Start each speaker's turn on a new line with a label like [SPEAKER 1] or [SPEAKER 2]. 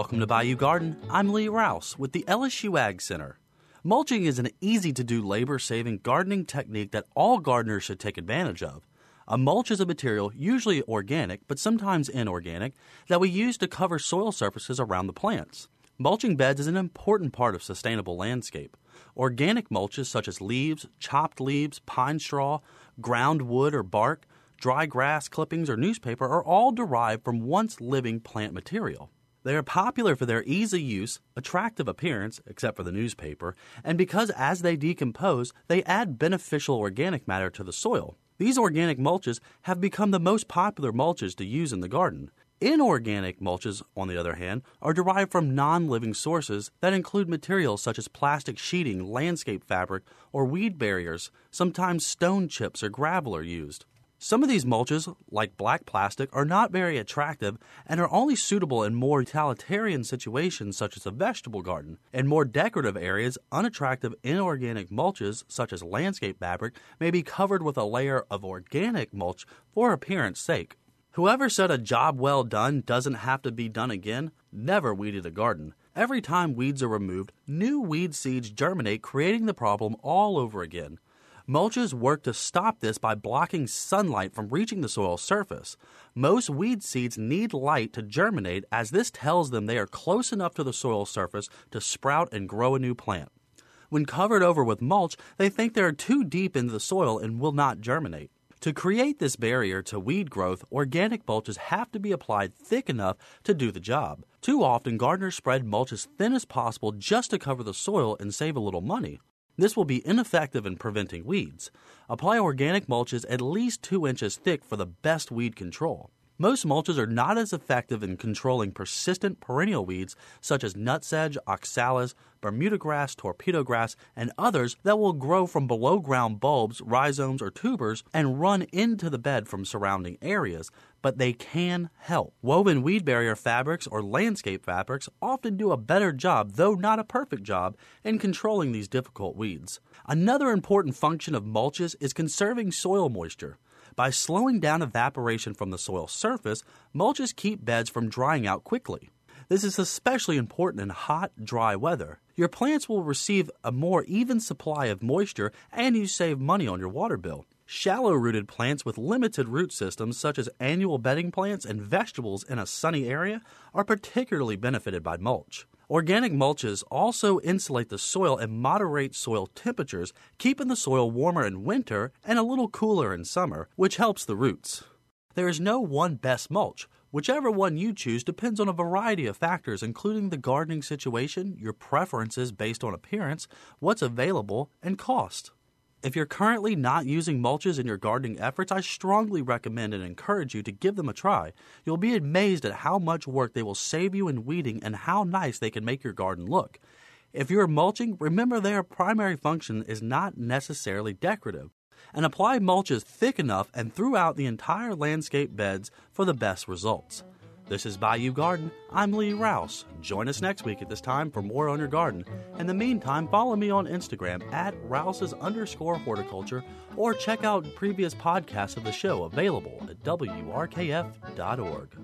[SPEAKER 1] Welcome to Bayou Garden. I'm Lee Rouse with the LSU Ag Center. Mulching is an easy to do labor saving gardening technique that all gardeners should take advantage of. A mulch is a material, usually organic but sometimes inorganic, that we use to cover soil surfaces around the plants. Mulching beds is an important part of sustainable landscape. Organic mulches such as leaves, chopped leaves, pine straw, ground wood or bark, dry grass clippings, or newspaper are all derived from once living plant material. They are popular for their ease of use, attractive appearance, except for the newspaper, and because as they decompose, they add beneficial organic matter to the soil. These organic mulches have become the most popular mulches to use in the garden. Inorganic mulches, on the other hand, are derived from non living sources that include materials such as plastic sheeting, landscape fabric, or weed barriers. Sometimes stone chips or gravel are used. Some of these mulches, like black plastic, are not very attractive and are only suitable in more utilitarian situations such as a vegetable garden. In more decorative areas, unattractive inorganic mulches, such as landscape fabric, may be covered with a layer of organic mulch for appearance sake. Whoever said a job well done doesn't have to be done again never weeded a garden. Every time weeds are removed, new weed seeds germinate, creating the problem all over again. Mulches work to stop this by blocking sunlight from reaching the soil surface. Most weed seeds need light to germinate, as this tells them they are close enough to the soil surface to sprout and grow a new plant. When covered over with mulch, they think they are too deep into the soil and will not germinate. To create this barrier to weed growth, organic mulches have to be applied thick enough to do the job. Too often, gardeners spread mulch as thin as possible just to cover the soil and save a little money. This will be ineffective in preventing weeds. Apply organic mulches at least 2 inches thick for the best weed control. Most mulches are not as effective in controlling persistent perennial weeds such as nutsedge, oxalis, Bermuda grass, torpedo grass, and others that will grow from below ground bulbs, rhizomes, or tubers and run into the bed from surrounding areas, but they can help. Woven weed barrier fabrics or landscape fabrics often do a better job, though not a perfect job, in controlling these difficult weeds. Another important function of mulches is conserving soil moisture. By slowing down evaporation from the soil surface, mulches keep beds from drying out quickly. This is especially important in hot, dry weather. Your plants will receive a more even supply of moisture and you save money on your water bill. Shallow rooted plants with limited root systems, such as annual bedding plants and vegetables in a sunny area, are particularly benefited by mulch. Organic mulches also insulate the soil and moderate soil temperatures, keeping the soil warmer in winter and a little cooler in summer, which helps the roots. There is no one best mulch. Whichever one you choose depends on a variety of factors, including the gardening situation, your preferences based on appearance, what's available, and cost. If you're currently not using mulches in your gardening efforts, I strongly recommend and encourage you to give them a try. You'll be amazed at how much work they will save you in weeding and how nice they can make your garden look. If you're mulching, remember their primary function is not necessarily decorative. And apply mulches thick enough and throughout the entire landscape beds for the best results. This is Bayou Garden. I'm Lee Rouse. Join us next week at this time for more on your garden. In the meantime, follow me on Instagram at Rouse's underscore horticulture or check out previous podcasts of the show available at WRKF.org.